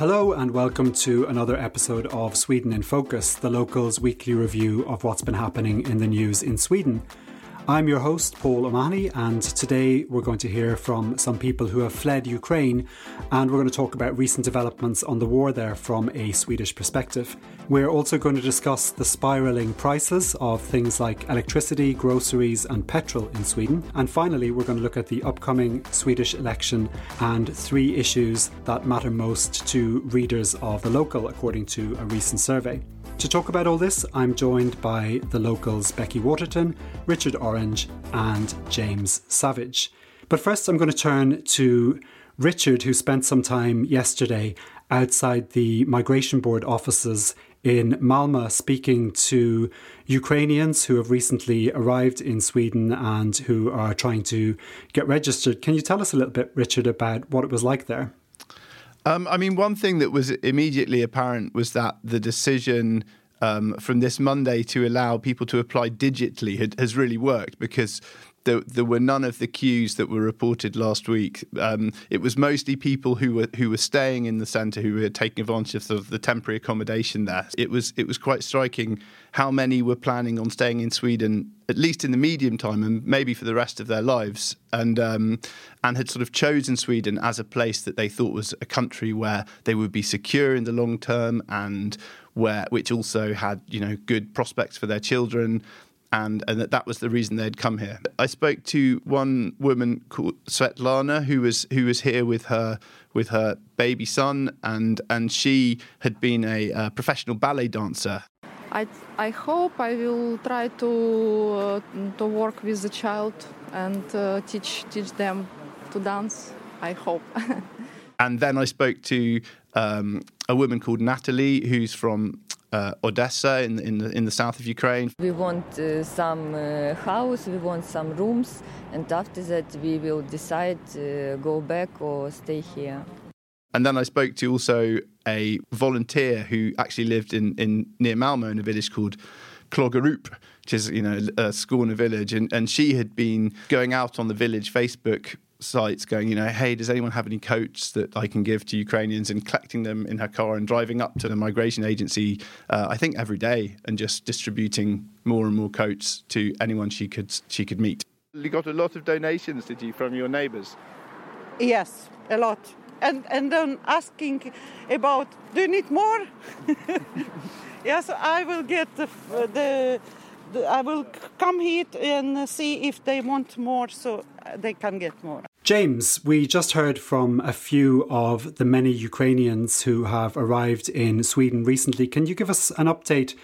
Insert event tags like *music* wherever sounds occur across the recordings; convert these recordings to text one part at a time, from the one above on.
Hello, and welcome to another episode of Sweden in Focus, the local's weekly review of what's been happening in the news in Sweden. I'm your host, Paul O'Mahony, and today we're going to hear from some people who have fled Ukraine, and we're going to talk about recent developments on the war there from a Swedish perspective. We're also going to discuss the spiralling prices of things like electricity, groceries, and petrol in Sweden. And finally, we're going to look at the upcoming Swedish election and three issues that matter most to readers of the local, according to a recent survey. To talk about all this, I'm joined by the locals Becky Waterton, Richard Orange, and James Savage. But first, I'm going to turn to Richard, who spent some time yesterday outside the Migration Board offices in Malmö speaking to Ukrainians who have recently arrived in Sweden and who are trying to get registered. Can you tell us a little bit, Richard, about what it was like there? Um, I mean, one thing that was immediately apparent was that the decision um, from this Monday to allow people to apply digitally had, has really worked because there, there, were none of the queues that were reported last week. Um, it was mostly people who were who were staying in the centre who were taking advantage of, the temporary accommodation there. It was it was quite striking how many were planning on staying in Sweden at least in the medium time and maybe for the rest of their lives, and um, and had sort of chosen Sweden as a place that they thought was a country where they would be secure in the long term and where which also had you know good prospects for their children and and that that was the reason they'd come here. I spoke to one woman called Svetlana who was who was here with her with her baby son and and she had been a, professional ballet dancer. I I hope I will try to uh, to work with the child and uh, teach teach them to dance. I hope. *laughs* and then I spoke to um, a woman called Natalie, who's from uh, Odessa in, in the, in the south of Ukraine. We want uh, some uh, house, we want some rooms, and after that we will decide uh, go back or stay here. And then I spoke to also a volunteer who actually lived in, in near Malmo in a village called Klågerup, which is you know a school in a village, and, and she had been going out on the village Facebook sites going, you know, hey, does anyone have any coats that I can give to Ukrainians and collecting them in her car and driving up to the migration agency, uh, I think every day and just distributing more and more coats to anyone she could she could meet. You got a lot of donations, did you, from your neighbours? Yes, a lot. And and then asking about, do you need more? *laughs* yes, I will get the, the I will come here and see if they want more so they can get more. James, we just heard from a few of the many Ukrainians who have arrived in Sweden recently. Can you give us an update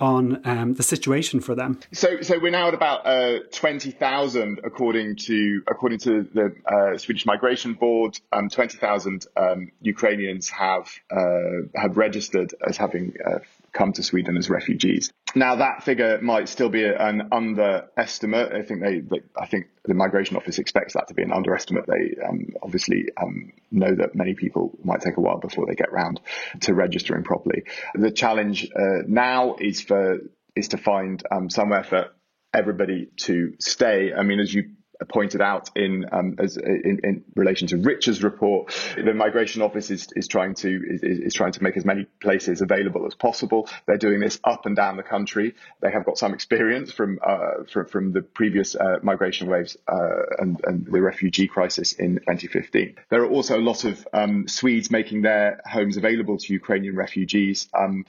on um, the situation for them? So, so we're now at about uh, twenty thousand, according to according to the uh, Swedish Migration Board. Um, twenty thousand um, Ukrainians have uh, have registered as having uh, come to Sweden as refugees. Now that figure might still be an underestimate. I think they, they I think the migration office expects that to be an underestimate. They um, obviously um, know that many people might take a while before they get round to registering properly. The challenge uh, now is for is to find um, somewhere for everybody to stay. I mean, as you pointed out in um, as in, in, relation to Richard's report, the Migration Office is, is trying to is, is, trying to make as many places available as possible. They're doing this up and down the country. They have got some experience from uh, from, from the previous uh, migration waves uh, and, and the refugee crisis in 2015. There are also a lot of um, Swedes making their homes available to Ukrainian refugees. Um,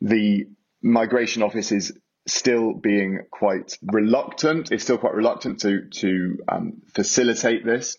the Migration Office is still being quite reluctant. It's still quite reluctant to to um, facilitate this.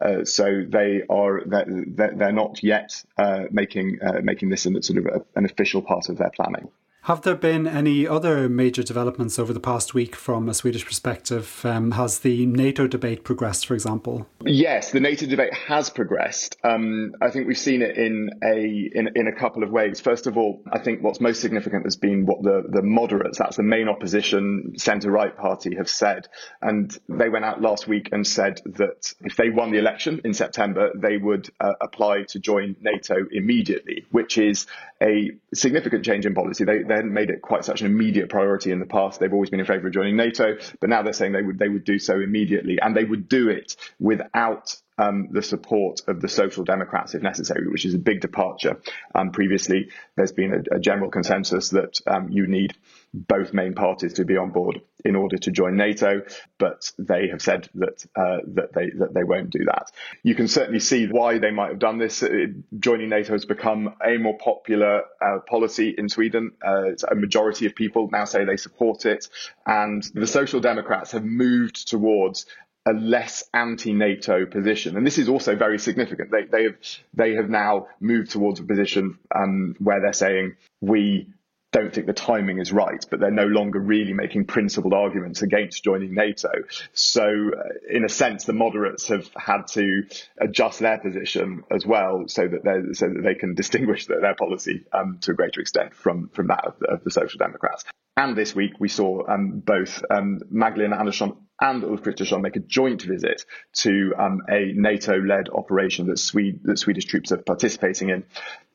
Uh, so they are they're, they're not yet uh, making uh, making this sort of a, an official part of their planning. Have there been any other major developments over the past week from a Swedish perspective? Um, has the NATO debate progressed, for example? Yes, the NATO debate has progressed. Um, I think we've seen it in a in, in a couple of ways. First of all, I think what's most significant has been what the the moderates, that's the main opposition centre right party, have said, and they went out last week and said that if they won the election in September, they would uh, apply to join NATO immediately, which is a significant change in policy. They, they hadn't made it quite such an immediate priority in the past. They've always been in favour of joining NATO, but now they're saying they would they would do so immediately, and they would do it without um, the support of the Social Democrats if necessary, which is a big departure. Um, previously, there's been a, a general consensus that um, you need both main parties to be on board in order to join NATO, but they have said that uh, that they that they won't do that. You can certainly see why they might have done this. Uh, joining NATO has become a more popular uh, policy in Sweden. Uh, a majority of people now say they support it, and the Social Democrats have moved towards a less anti-NATO position, and this is also very significant. They, they have they have now moved towards a position um, where they're saying we don't think the timing is right, but they're no longer really making principled arguments against joining NATO. So, uh, in a sense, the moderates have had to adjust their position as well, so that they so that they can distinguish their, their policy um, to a greater extent from from that of the, of the Social Democrats. And this week we saw um, both um, Magdalena Andersson and Ulf Kristersson make a joint visit to um, a NATO-led operation that, Swede, that Swedish troops are participating in.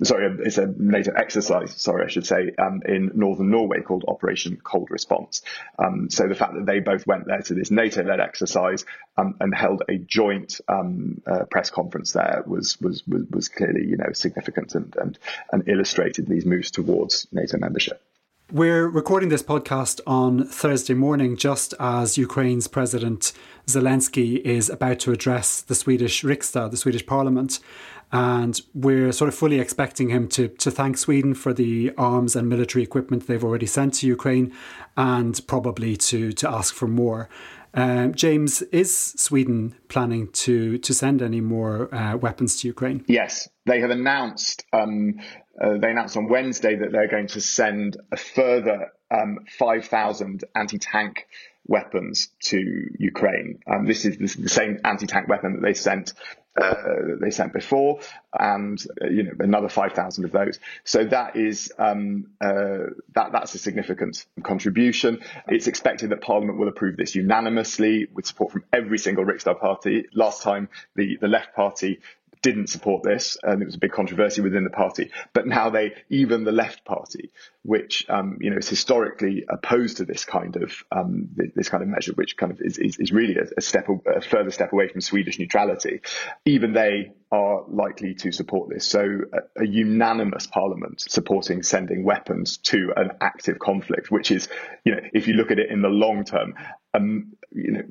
Sorry, it's a NATO exercise. Sorry, I should say um, in northern Norway called Operation Cold Response. Um, so the fact that they both went there to this NATO-led exercise um, and held a joint um, uh, press conference there was, was was was clearly you know significant and and, and illustrated these moves towards NATO membership. We're recording this podcast on Thursday morning, just as Ukraine's President Zelensky is about to address the Swedish Riksdag, the Swedish Parliament. And we're sort of fully expecting him to, to thank Sweden for the arms and military equipment they've already sent to Ukraine and probably to, to ask for more. Um, James, is Sweden planning to to send any more uh, weapons to Ukraine? Yes, they have announced. Um, uh, they announced on Wednesday that they're going to send a further um, 5,000 anti-tank weapons to Ukraine. Um, this is the same anti-tank weapon that they sent uh, they sent before, and uh, you know another five thousand of those. So that is um, uh, that that's a significant contribution. It's expected that Parliament will approve this unanimously with support from every single Riksdag party. Last time, the the Left Party didn't support this, and it was a big controversy within the party. But now they, even the left party, which um, you know is historically opposed to this kind of um, this kind of measure, which kind of is, is, is really a, step a further step away from Swedish neutrality, even they are likely to support this. So a, a unanimous parliament supporting sending weapons to an active conflict, which is you know if you look at it in the long term, um, you know,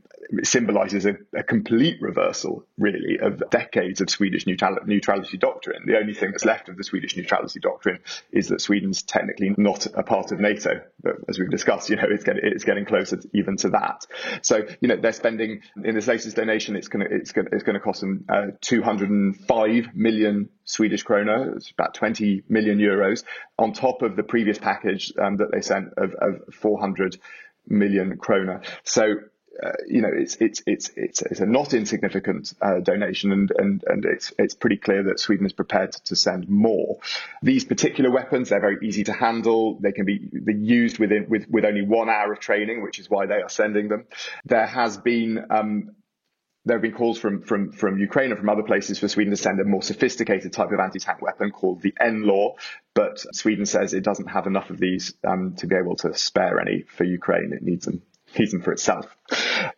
symbolizes a, a, complete reversal, really, of decades of Swedish neutrality, neutrality doctrine. The only thing that's left of the Swedish neutrality doctrine is that Sweden's technically not a part of NATO. But as we've discussed, you know, it's getting, it's getting closer to, even to that. So, you know, they're spending in this latest donation, it's going to, it's going to, it's going to cost them uh, 205 million Swedish krona, it's about 20 million euros, on top of the previous package um, that they sent of, of 400 million krona. So uh, you know, it's it's it's it's it's a not insignificant uh, donation, and and and it's it's pretty clear that Sweden is prepared to send more. These particular weapons, they're very easy to handle. They can be used within with with only one hour of training, which is why they are sending them. There has been um, there have been calls from, from, from Ukraine and from other places for Sweden to send a more sophisticated type of anti-tank weapon called the NLAW, but Sweden says it doesn't have enough of these um, to be able to spare any for Ukraine. It needs them them for itself.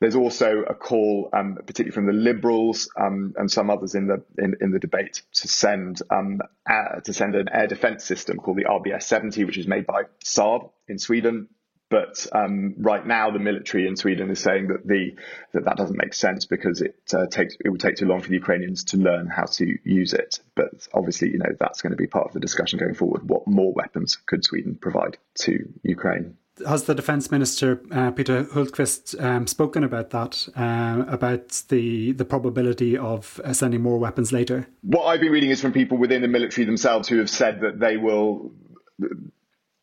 There's also a call, um, particularly from the Liberals um, and some others in the in, in the debate, to send um, uh, to send an air defence system called the RBS 70, which is made by Saab in Sweden. But um, right now, the military in Sweden is saying that the that, that doesn't make sense because it uh, takes it would take too long for the Ukrainians to learn how to use it. But obviously, you know that's going to be part of the discussion going forward. What more weapons could Sweden provide to Ukraine? Has the Defence Minister uh, Peter Hultqvist um, spoken about that? Uh, about the the probability of uh, sending more weapons later? What I've been reading is from people within the military themselves who have said that they will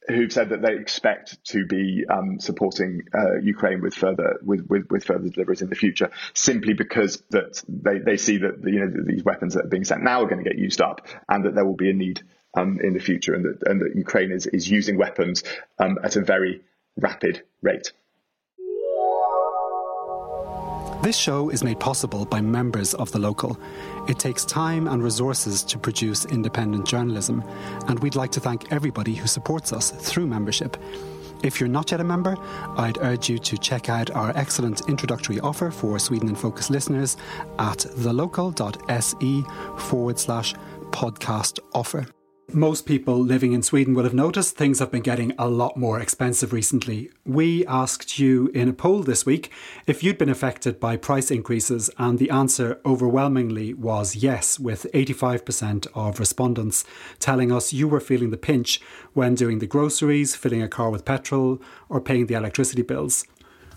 who've said that they expect to be um, supporting uh, Ukraine with further with, with, with, further deliveries in the future, simply because that they, they see that you know these weapons that are being sent now are going to get used up, and that there will be a need um, in the future, and that and that Ukraine is is using weapons um, at a very rapid rate. This show is made possible by members of the local. It takes time and resources to produce independent journalism, and we'd like to thank everybody who supports us through membership. If you're not yet a member, I'd urge you to check out our excellent introductory offer for Sweden in Focus listeners at thelocal.se forward slash podcast offer. Most people living in Sweden will have noticed things have been getting a lot more expensive recently. We asked you in a poll this week if you'd been affected by price increases, and the answer overwhelmingly was yes, with 85% of respondents telling us you were feeling the pinch when doing the groceries, filling a car with petrol, or paying the electricity bills.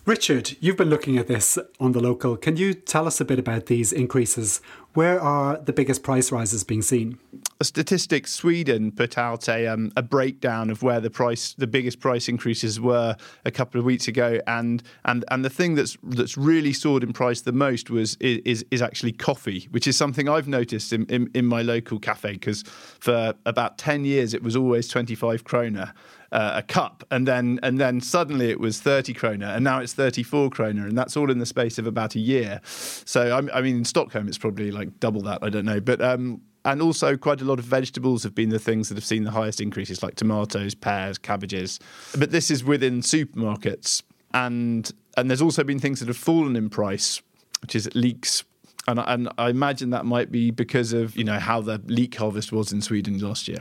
Richard, you've been looking at this on the local. Can you tell us a bit about these increases? Where are the biggest price rises being seen? Statistics Sweden put out a um, a breakdown of where the price the biggest price increases were a couple of weeks ago, and and and the thing that's that's really soared in price the most was is is actually coffee, which is something I've noticed in in, in my local cafe because for about ten years it was always twenty five kroner uh, a cup, and then and then suddenly it was thirty kroner, and now it's thirty four kroner, and that's all in the space of about a year. So I, I mean, in Stockholm it's probably like double that. I don't know, but. Um, and also, quite a lot of vegetables have been the things that have seen the highest increases, like tomatoes, pears, cabbages. But this is within supermarkets, and and there's also been things that have fallen in price, which is leeks, and and I imagine that might be because of you know how the leek harvest was in Sweden last year.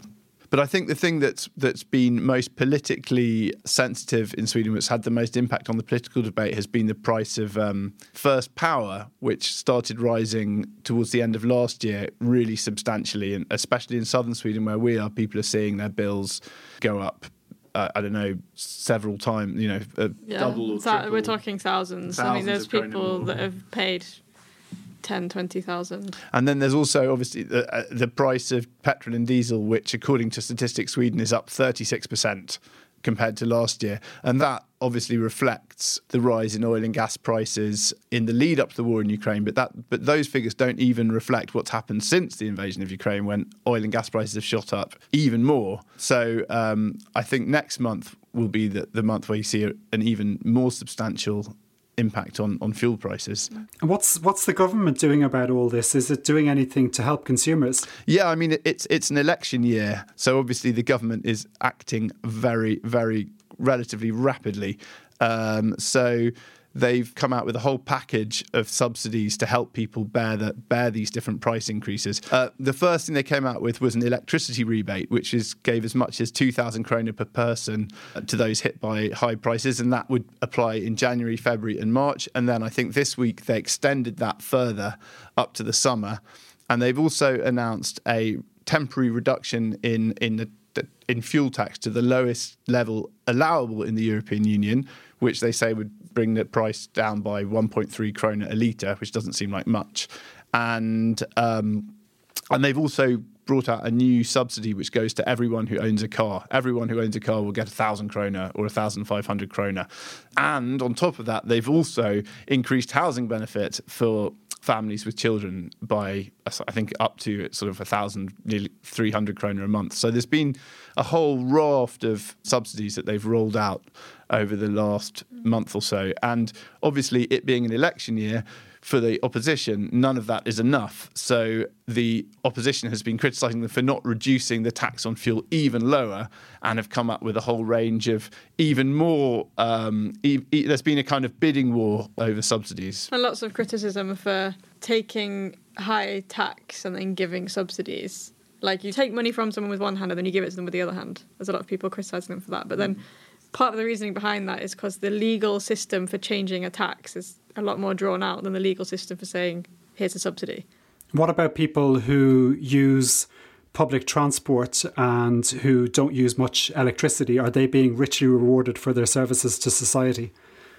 But I think the thing that's that's been most politically sensitive in Sweden, which had the most impact on the political debate, has been the price of um, first power, which started rising towards the end of last year, really substantially, and especially in southern Sweden, where we are, people are seeing their bills go up uh, I don't know, several times, you know, uh, yeah. double or. We're talking thousands. thousands I mean, there's people that have paid 10, 20,000. And then there's also obviously the, uh, the price of petrol and diesel, which according to Statistics Sweden is up 36% compared to last year. And that obviously reflects the rise in oil and gas prices in the lead up to the war in Ukraine. But that but those figures don't even reflect what's happened since the invasion of Ukraine when oil and gas prices have shot up even more. So um, I think next month will be the, the month where you see a, an even more substantial impact on, on fuel prices. And what's what's the government doing about all this? Is it doing anything to help consumers? Yeah, I mean it's it's an election year, so obviously the government is acting very very relatively rapidly. Um, so they've come out with a whole package of subsidies to help people bear the, bear these different price increases. Uh, the first thing they came out with was an electricity rebate, which is gave as much as two thousand kroner per person uh, to those hit by high prices, and that would apply in January, February, and March. And then I think this week they extended that further up to the summer, and they've also announced a temporary reduction in in the in fuel tax to the lowest level allowable in the European Union, which they say would bring the price down by 1.3 krona a litre, which doesn't seem like much. And um, and they've also brought out a new subsidy which goes to everyone who owns a car. Everyone who owns a car will get a thousand krona or a thousand five hundred krona. And on top of that, they've also increased housing benefit for families with children by I think up to sort of a thousand, nearly three hundred kroner a month. So there's been a whole raft of subsidies that they've rolled out over the last month or so, and obviously it being an election year for the opposition, none of that is enough. So the opposition has been criticising them for not reducing the tax on fuel even lower and have come up with a whole range of even more. Um, e- e- there's been a kind of bidding war over subsidies. And lots of criticism for taking high tax and then giving subsidies. Like you take money from someone with one hand and then you give it to them with the other hand. There's a lot of people criticising them for that. But then part of the reasoning behind that is because the legal system for changing a tax is a lot more drawn out than the legal system for saying, here's a subsidy. What about people who use public transport and who don't use much electricity? Are they being richly rewarded for their services to society?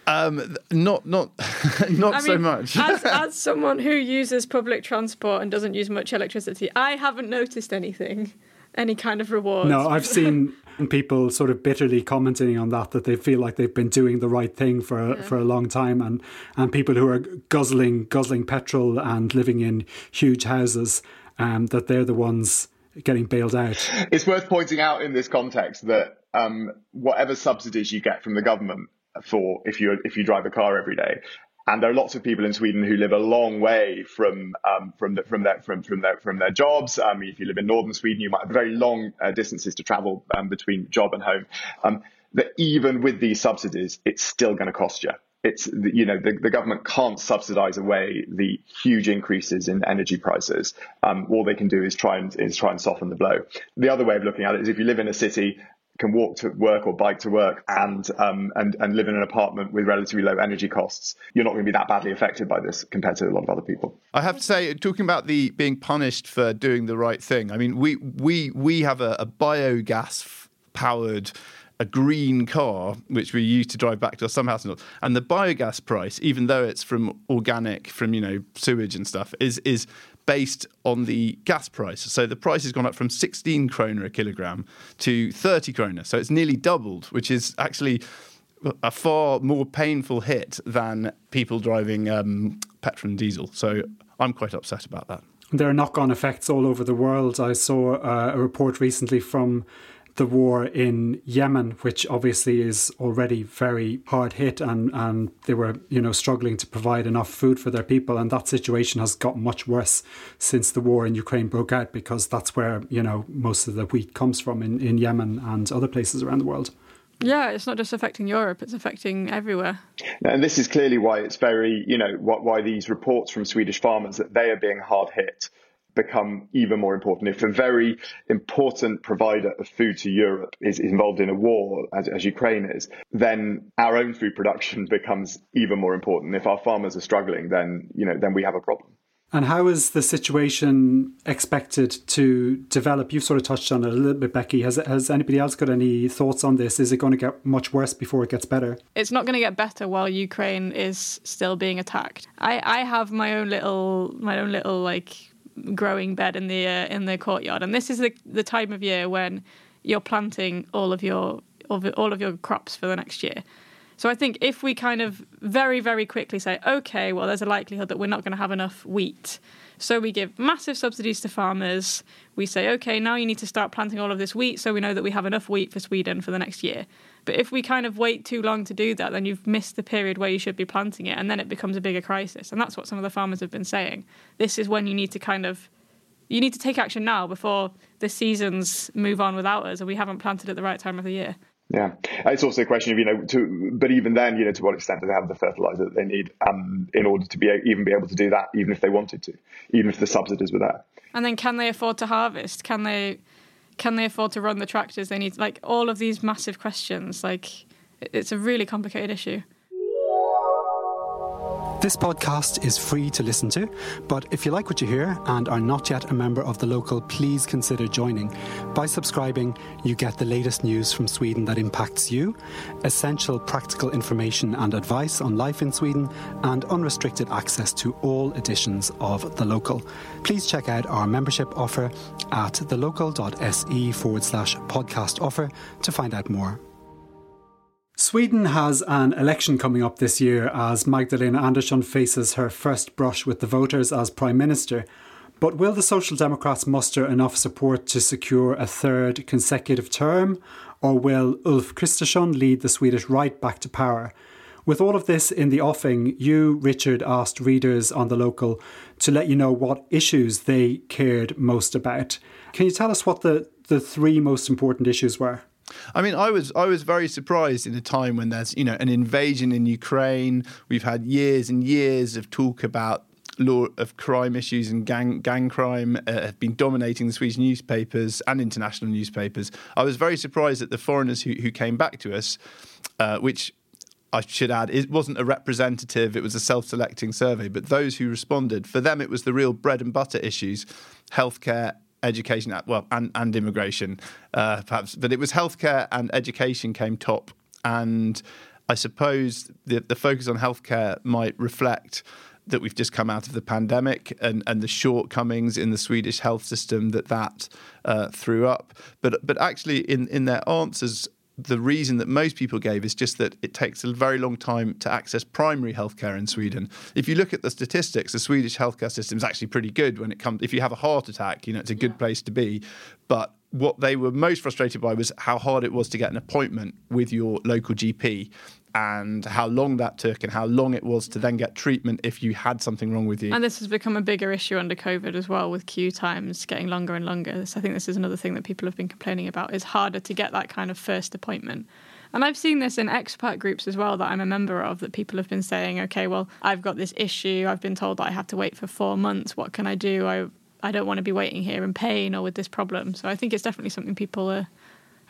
Um, not not *laughs* not I so mean, much. as, *laughs* as someone who uses public transport and doesn't use much electricity, I haven't noticed anything, any kind of reward. No, I've seen people sort of bitterly commenting on that that they feel like they've been doing the right thing for yeah. for a long time, and and people who are guzzling guzzling petrol and living in huge houses, um, that they're the ones getting bailed out. It's worth pointing out in this context that um, whatever subsidies you get from the government for if you if you drive a car every day. And there are lots of people in Sweden who live a long way from um, from the, from their from from their from their jobs. Um, if you live in northern Sweden, you might have very long uh, distances to travel um, between job and home. Um, that even with these subsidies, it's still going to cost you. It's you know the, the government can't subsidize away the huge increases in energy prices. Um, all they can do is try and is try and soften the blow. The other way of looking at it is if you live in a city can walk to work or bike to work and um, and and live in an apartment with relatively low energy costs, you're not going to be that badly affected by this compared to a lot of other people. I have to say, talking about the being punished for doing the right thing. I mean, we we we have a, a biogas powered a green car, which we use to drive back to some house, and the biogas price, even though it's from organic, from you know sewage and stuff, is is based on the gas price. So the price has gone up from 16 kroner a kilogram to 30 kroner. So it's nearly doubled, which is actually a far more painful hit than people driving um, petrol and diesel. So I'm quite upset about that. There are knock on effects all over the world. I saw uh, a report recently from the war in Yemen, which obviously is already very hard hit, and, and they were you know struggling to provide enough food for their people, and that situation has got much worse since the war in Ukraine broke out, because that's where you know most of the wheat comes from in, in Yemen and other places around the world. Yeah, it's not just affecting Europe; it's affecting everywhere. And this is clearly why it's very, you know, why these reports from Swedish farmers that they are being hard hit become even more important. If a very important provider of food to Europe is involved in a war, as, as, Ukraine is, then our own food production *laughs* becomes even more important. If our farmers are struggling, then you know then we have a problem. And how is the situation expected to develop? You've sort of touched on it a little bit, Becky. Has has anybody else got any thoughts on this? Is it going to get much worse before it gets better? It's not going to get better while Ukraine is still being attacked. I, I have my own little my own little like growing bed in the uh, in the courtyard. And this is the the time of year when you're planting all of your all of your crops for the next year. So I think if we kind of very very quickly say, okay, well, there's a likelihood that we're not going to have enough wheat. So we give massive subsidies to farmers. We say, okay, now you need to start planting all of this wheat so we know that we have enough wheat for Sweden for the next year. But if we kind of wait too long to do that, then you've missed the period where you should be planting it, and then it becomes a bigger crisis. And that's what some of the farmers have been saying. This is when you need to kind of you need to take action now before the seasons move on without us, and we haven't planted at the right time of the year. Yeah, it's also a question of you know, to but even then, you know, to what extent do they have the fertilizer that they need um, in order to be even be able to do that, even if they wanted to, even if the subsidies were there. And then, can they afford to harvest? Can they can they afford to run the tractors they need? Like all of these massive questions. Like it's a really complicated issue. This podcast is free to listen to, but if you like what you hear and are not yet a member of the local, please consider joining. By subscribing, you get the latest news from Sweden that impacts you, essential practical information and advice on life in Sweden, and unrestricted access to all editions of The Local. Please check out our membership offer at thelocal.se forward slash podcast offer to find out more. Sweden has an election coming up this year as Magdalena Andersson faces her first brush with the voters as Prime Minister. But will the Social Democrats muster enough support to secure a third consecutive term? Or will Ulf Kristersson lead the Swedish right back to power? With all of this in the offing, you, Richard, asked readers on the local to let you know what issues they cared most about. Can you tell us what the, the three most important issues were? I mean, I was I was very surprised in a time when there's you know an invasion in Ukraine. We've had years and years of talk about law of crime issues and gang gang crime uh, have been dominating the Swedish newspapers and international newspapers. I was very surprised at the foreigners who, who came back to us, uh, which I should add, it wasn't a representative, it was a self selecting survey. But those who responded, for them, it was the real bread and butter issues healthcare, education, uh, well, and, and immigration, uh, perhaps. But it was healthcare and education came top. And I suppose the, the focus on healthcare might reflect that we've just come out of the pandemic and, and the shortcomings in the Swedish health system that that uh, threw up. But but actually, in in their answers, the reason that most people gave is just that it takes a very long time to access primary healthcare in Sweden. If you look at the statistics, the Swedish healthcare system is actually pretty good when it comes. If you have a heart attack, you know it's a good yeah. place to be. But what they were most frustrated by was how hard it was to get an appointment with your local GP and how long that took and how long it was to then get treatment if you had something wrong with you. And this has become a bigger issue under COVID as well, with queue times getting longer and longer. So I think this is another thing that people have been complaining about. It's harder to get that kind of first appointment. And I've seen this in expat groups as well that I'm a member of, that people have been saying, okay, well, I've got this issue. I've been told that I have to wait for four months. What can I do? I, I don't want to be waiting here in pain or with this problem. So I think it's definitely something people are,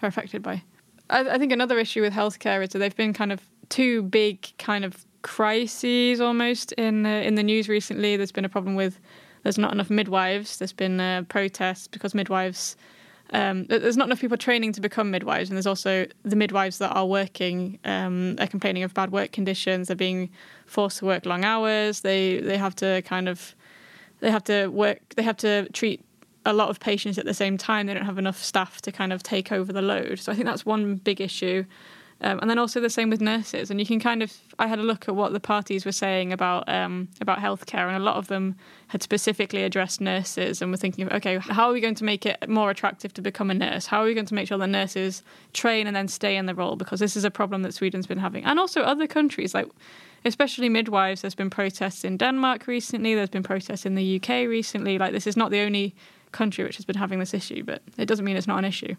are affected by. I, I think another issue with healthcare is that they've been kind of two big kind of crises almost in in the news recently. There's been a problem with there's not enough midwives. There's been uh, protests because midwives. Um, there's not enough people training to become midwives, and there's also the midwives that are working um, are complaining of bad work conditions. They're being forced to work long hours. They they have to kind of they have to work. They have to treat a lot of patients at the same time. They don't have enough staff to kind of take over the load. So I think that's one big issue. Um, and then also the same with nurses. And you can kind of, I had a look at what the parties were saying about um, about healthcare, and a lot of them had specifically addressed nurses and were thinking, of, okay, how are we going to make it more attractive to become a nurse? How are we going to make sure that nurses train and then stay in the role? Because this is a problem that Sweden's been having, and also other countries like. Especially midwives. There's been protests in Denmark recently. There's been protests in the UK recently. Like this is not the only country which has been having this issue, but it doesn't mean it's not an issue.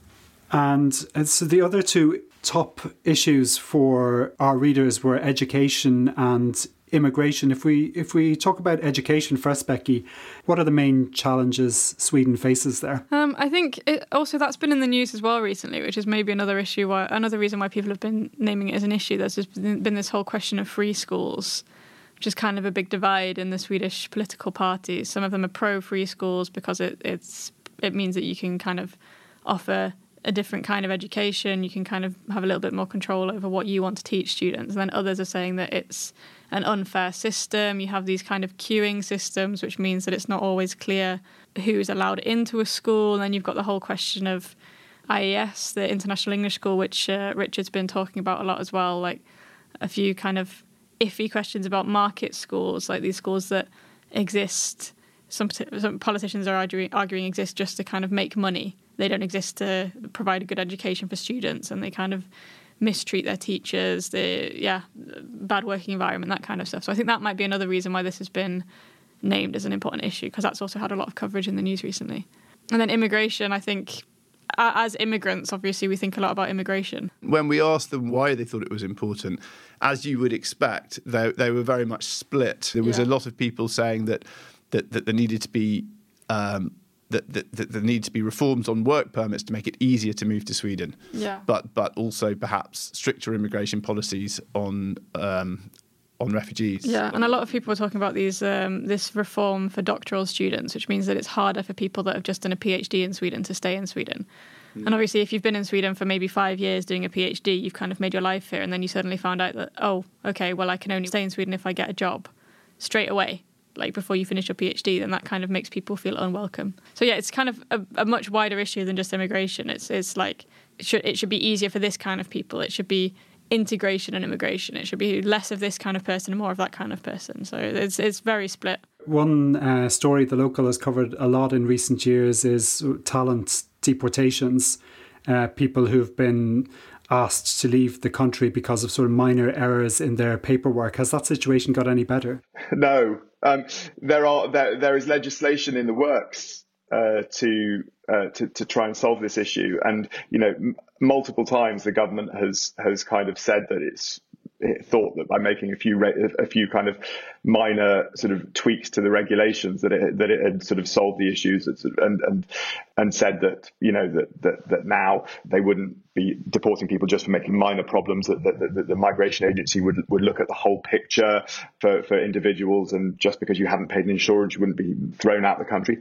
And so the other two top issues for our readers were education and immigration. If we if we talk about education first, Becky, what are the main challenges Sweden faces there? Um, I think it, also that's been in the news as well recently, which is maybe another issue. Why another reason why people have been naming it as an issue. There's been this whole question of free schools. Which is kind of a big divide in the Swedish political parties. Some of them are pro free schools because it, it's it means that you can kind of offer a different kind of education. You can kind of have a little bit more control over what you want to teach students. And then others are saying that it's an unfair system. You have these kind of queuing systems, which means that it's not always clear who's allowed into a school. And then you've got the whole question of IES, the International English School, which uh, Richard's been talking about a lot as well. Like a few kind of iffy questions about market schools, like these schools that exist. Some, some politicians are arguing, arguing exist just to kind of make money they don't exist to provide a good education for students and they kind of mistreat their teachers the yeah bad working environment that kind of stuff. So i think that might be another reason why this has been named as an important issue because that's also had a lot of coverage in the news recently. And then immigration i think as immigrants obviously we think a lot about immigration. When we asked them why they thought it was important as you would expect they, they were very much split. There was yeah. a lot of people saying that that, that there needed to be um, that, that, that there need to be reforms on work permits to make it easier to move to Sweden. Yeah. But but also perhaps stricter immigration policies on um, on refugees. Yeah, and a lot of people are talking about these um, this reform for doctoral students, which means that it's harder for people that have just done a PhD in Sweden to stay in Sweden. Mm. And obviously, if you've been in Sweden for maybe five years doing a PhD, you've kind of made your life here, and then you suddenly found out that oh, okay, well, I can only stay in Sweden if I get a job straight away like before you finish your PhD, then that kind of makes people feel unwelcome. So yeah, it's kind of a, a much wider issue than just immigration. It's it's like it should it should be easier for this kind of people. It should be integration and immigration. It should be less of this kind of person and more of that kind of person. So it's it's very split. One uh, story the local has covered a lot in recent years is talent deportations. Uh, people who've been asked to leave the country because of sort of minor errors in their paperwork. Has that situation got any better? No, um, there are there, there is legislation in the works uh, to, uh, to to try and solve this issue, and you know, m- multiple times the government has has kind of said that it's it Eh, thought that by making a few re- a few kind of minor sort of tweaks to the regulations that it that it had sort of solved the issues and and and said that you know that that, that now they wouldn't be deporting people just for making minor problems that, that, that the migration agency would would look at the whole picture for for individuals and just because you hadn't paid an insurance you wouldn't be thrown out of the country.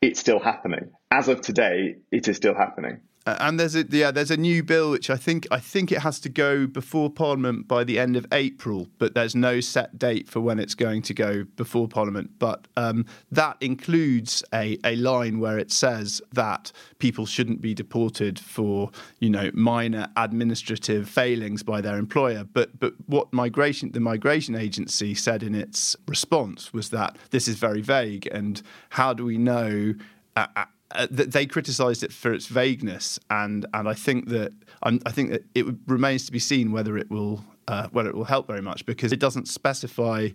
It's still happening. As of today it is still happening uh, and there's a yeah, there's a new bill which I think I think it has to go before Parliament by the end of April, but there's no set date for when it's going to go before Parliament. But um, that includes a, a line where it says that people shouldn't be deported for you know minor administrative failings by their employer. But but what migration the migration agency said in its response was that this is very vague, and how do we know? Uh, uh they criticised it for its vagueness, and and I think that i think that it remains to be seen whether it will uh, whether it will help very much because it doesn't specify.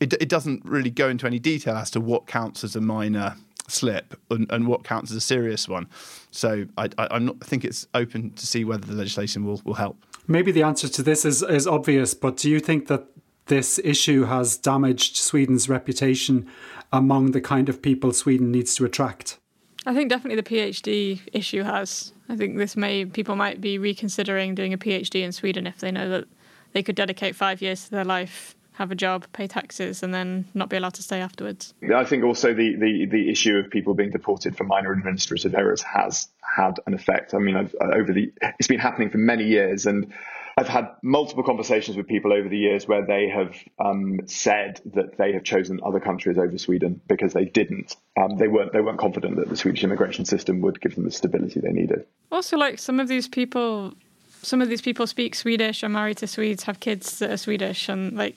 It, it doesn't really go into any detail as to what counts as a minor slip and, and what counts as a serious one. So I, I, not I think it's open to see whether the legislation will, will help. Maybe the answer to this is, is obvious, but do you think that this issue has damaged Sweden's reputation among the kind of people Sweden needs to attract? I think definitely the PhD issue has. I think this may people might be reconsidering doing a PhD in Sweden if they know that they could dedicate five years to their life, have a job, pay taxes, and then not be allowed to stay afterwards. I think also the the, the issue of people being deported for minor administrative errors has had an effect. I mean, I've, over the it's been happening for many years, and I've had multiple conversations with people over the years where they have um, said that they have chosen other countries over Sweden because they didn't. Um, they weren't. They weren't confident that the Swedish immigration system would give them the stability they needed. Also, like some of these people, some of these people speak Swedish, are married to Swedes, have kids that are Swedish, and like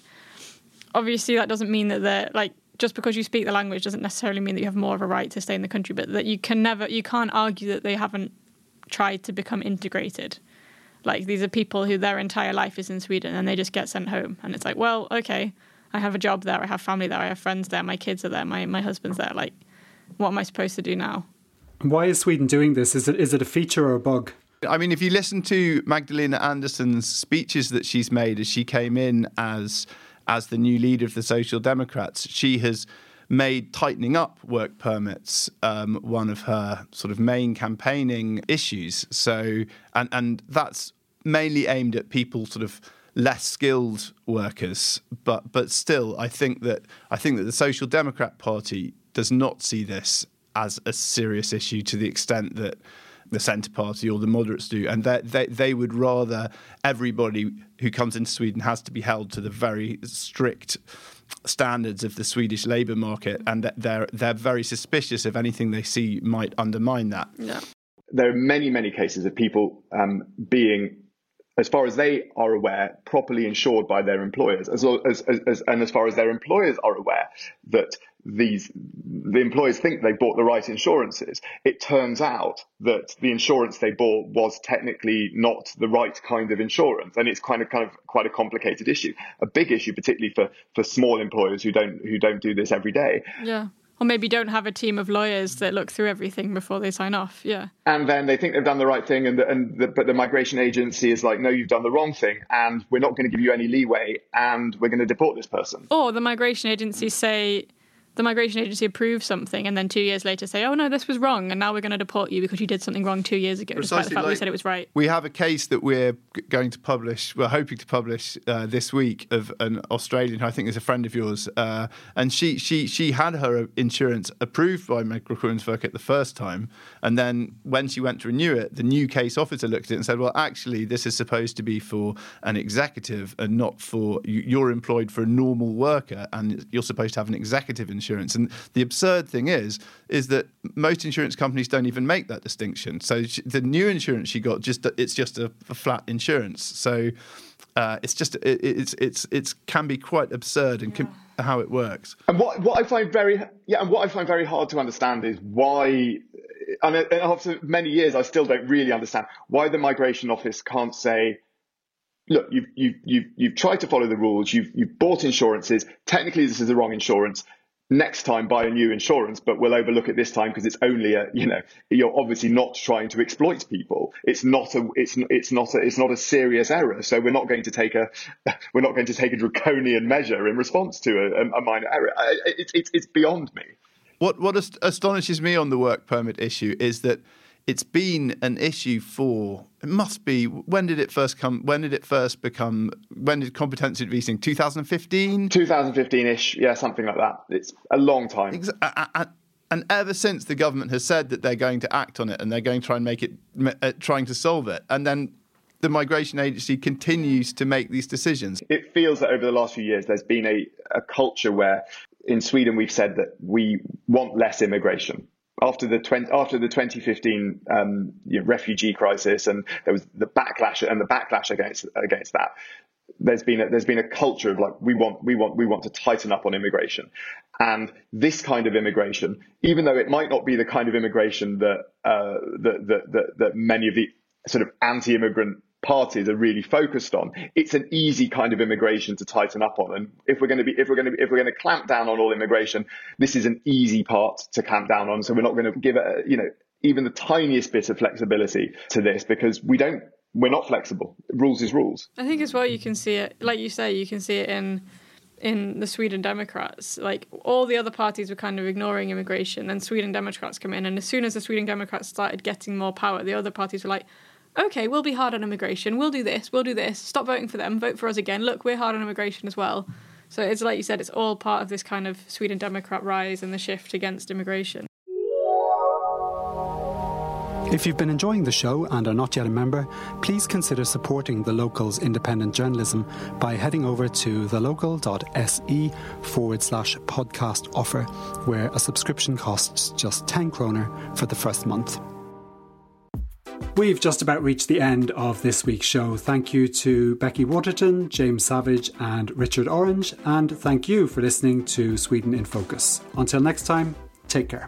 obviously that doesn't mean that they're like just because you speak the language doesn't necessarily mean that you have more of a right to stay in the country, but that you can never, you can't argue that they haven't tried to become integrated. Like these are people who their entire life is in Sweden and they just get sent home. And it's like, well, okay, I have a job there, I have family there, I have friends there, my kids are there, my, my husband's there. Like, what am I supposed to do now? Why is Sweden doing this? Is it is it a feature or a bug? I mean, if you listen to Magdalena Andersson's speeches that she's made as she came in as as the new leader of the Social Democrats, she has made tightening up work permits um, one of her sort of main campaigning issues. So, and and that's mainly aimed at people sort of less skilled workers, but but still, I think that I think that the Social Democrat Party does not see this as a serious issue to the extent that the Centre Party or the moderates do, and they, they they would rather everybody who comes into Sweden has to be held to the very strict standards of the Swedish labour market, and they're they're very suspicious of anything they see might undermine that. Yeah. There are many many cases of people um, being as far as they are aware, properly insured by their employers, as, as, as, and as far as their employers are aware that these the employers think they bought the right insurances. It turns out that the insurance they bought was technically not the right kind of insurance, and it's kind of kind of quite a complicated issue, a big issue, particularly for for small employers who don't who don't do this every day. Yeah. Or maybe don't have a team of lawyers that look through everything before they sign off. Yeah. And then they think they've done the right thing, and the, and the, but the migration agency is like, no, you've done the wrong thing, and we're not going to give you any leeway, and we're going to deport this person. Or the migration agency say, the migration agency approves something and then two years later say, oh no, this was wrong and now we're going to deport you because you did something wrong two years ago, Precisely despite the fact like, we said it was right. We have a case that we're going to publish, we're hoping to publish uh, this week of an Australian who I think is a friend of yours. Uh, and she, she, she had her insurance approved by Migrationsverket the first time. And then when she went to renew it, the new case officer looked at it and said, well, actually, this is supposed to be for an executive and not for, you're employed for a normal worker and you're supposed to have an executive insurance insurance. And the absurd thing is, is that most insurance companies don't even make that distinction. So she, the new insurance she got just it's just a, a flat insurance. So uh, it's just it, it's it's it's can be quite absurd and com- how it works. And what what I find very yeah, and what I find very hard to understand is why and after many years, I still don't really understand why the migration office can't say, look, you've, you've, you've, you've tried to follow the rules, you've, you've bought insurances. Technically, this is the wrong insurance. Next time, buy a new insurance, but we'll overlook it this time because it's only a, you know, you're obviously not trying to exploit people. It's not a, it's, it's not a, it's not a serious error. So we're not going to take a, *laughs* we're not going to take a draconian measure in response to a, a minor error. It's, it's, it's beyond me. What what astonishes me on the work permit issue is that it's been an issue for it must be when did it first come when did it first become when did kompetensutvisning 2015 2015ish yeah something like that. It's a long time. And ever since the government has said that they're going to act on it and they're going to try and make it uh, trying to solve it. And then the migration agency continues to make these decisions. It feels that over the last few years there's been a, a culture where in Sweden we've said that we want less immigration after the 20, after the 2015 um, you know, refugee crisis, and there was the backlash and the backlash against against that. There's been a, there's been a culture of like we want we want we want to tighten up on immigration, and this kind of immigration, even though it might not be the kind of immigration that uh, that, that, that that many of the sort of anti-immigrant parties are really focused on. It's an easy kind of immigration to tighten up on. And if we're going to be, if we're going to be, if we're going to clamp down on all immigration, this is an easy part to clamp down on. So we're not going to give it, you know, even the tiniest bit of flexibility to this because we don't, we're not flexible. Rules is rules. I think as well you can see it, like you say, you can see it in in the Sweden Democrats. Like all the other parties were kind of ignoring immigration, and Sweden Democrats come in, and as soon as the Sweden Democrats started getting more power, the other parties were like, okay, we'll be hard on immigration. We'll do this. We'll do this. Stop voting for them. Vote for us again. Look, we're hard on immigration as well. So it's like you said, it's all part of this kind of Sweden Democrat rise and the shift against immigration. If you've been enjoying the show and are not yet a member, please consider supporting the local's independent journalism by heading over to thelocal.se forward slash podcast offer, where a subscription costs just 10 kroner for the first month. We've just about reached the end of this week's show. Thank you to Becky Waterton, James Savage, and Richard Orange, and thank you for listening to Sweden in Focus. Until next time, take care.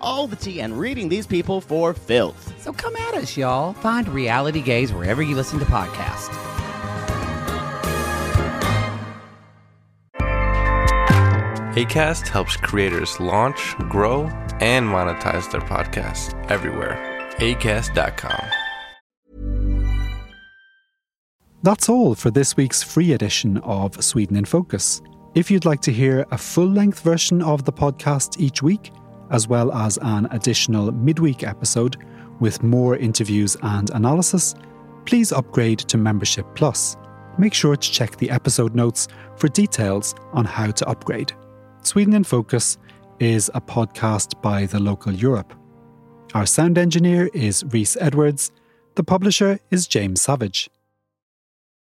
all the tea and reading these people for filth. So come at us, y'all. Find Reality Gaze wherever you listen to podcasts. ACAST helps creators launch, grow, and monetize their podcasts everywhere. ACAST.com. That's all for this week's free edition of Sweden in Focus. If you'd like to hear a full length version of the podcast each week, as well as an additional midweek episode with more interviews and analysis, please upgrade to Membership Plus. Make sure to check the episode notes for details on how to upgrade. Sweden in Focus is a podcast by the local Europe. Our sound engineer is Reese Edwards. The publisher is James Savage.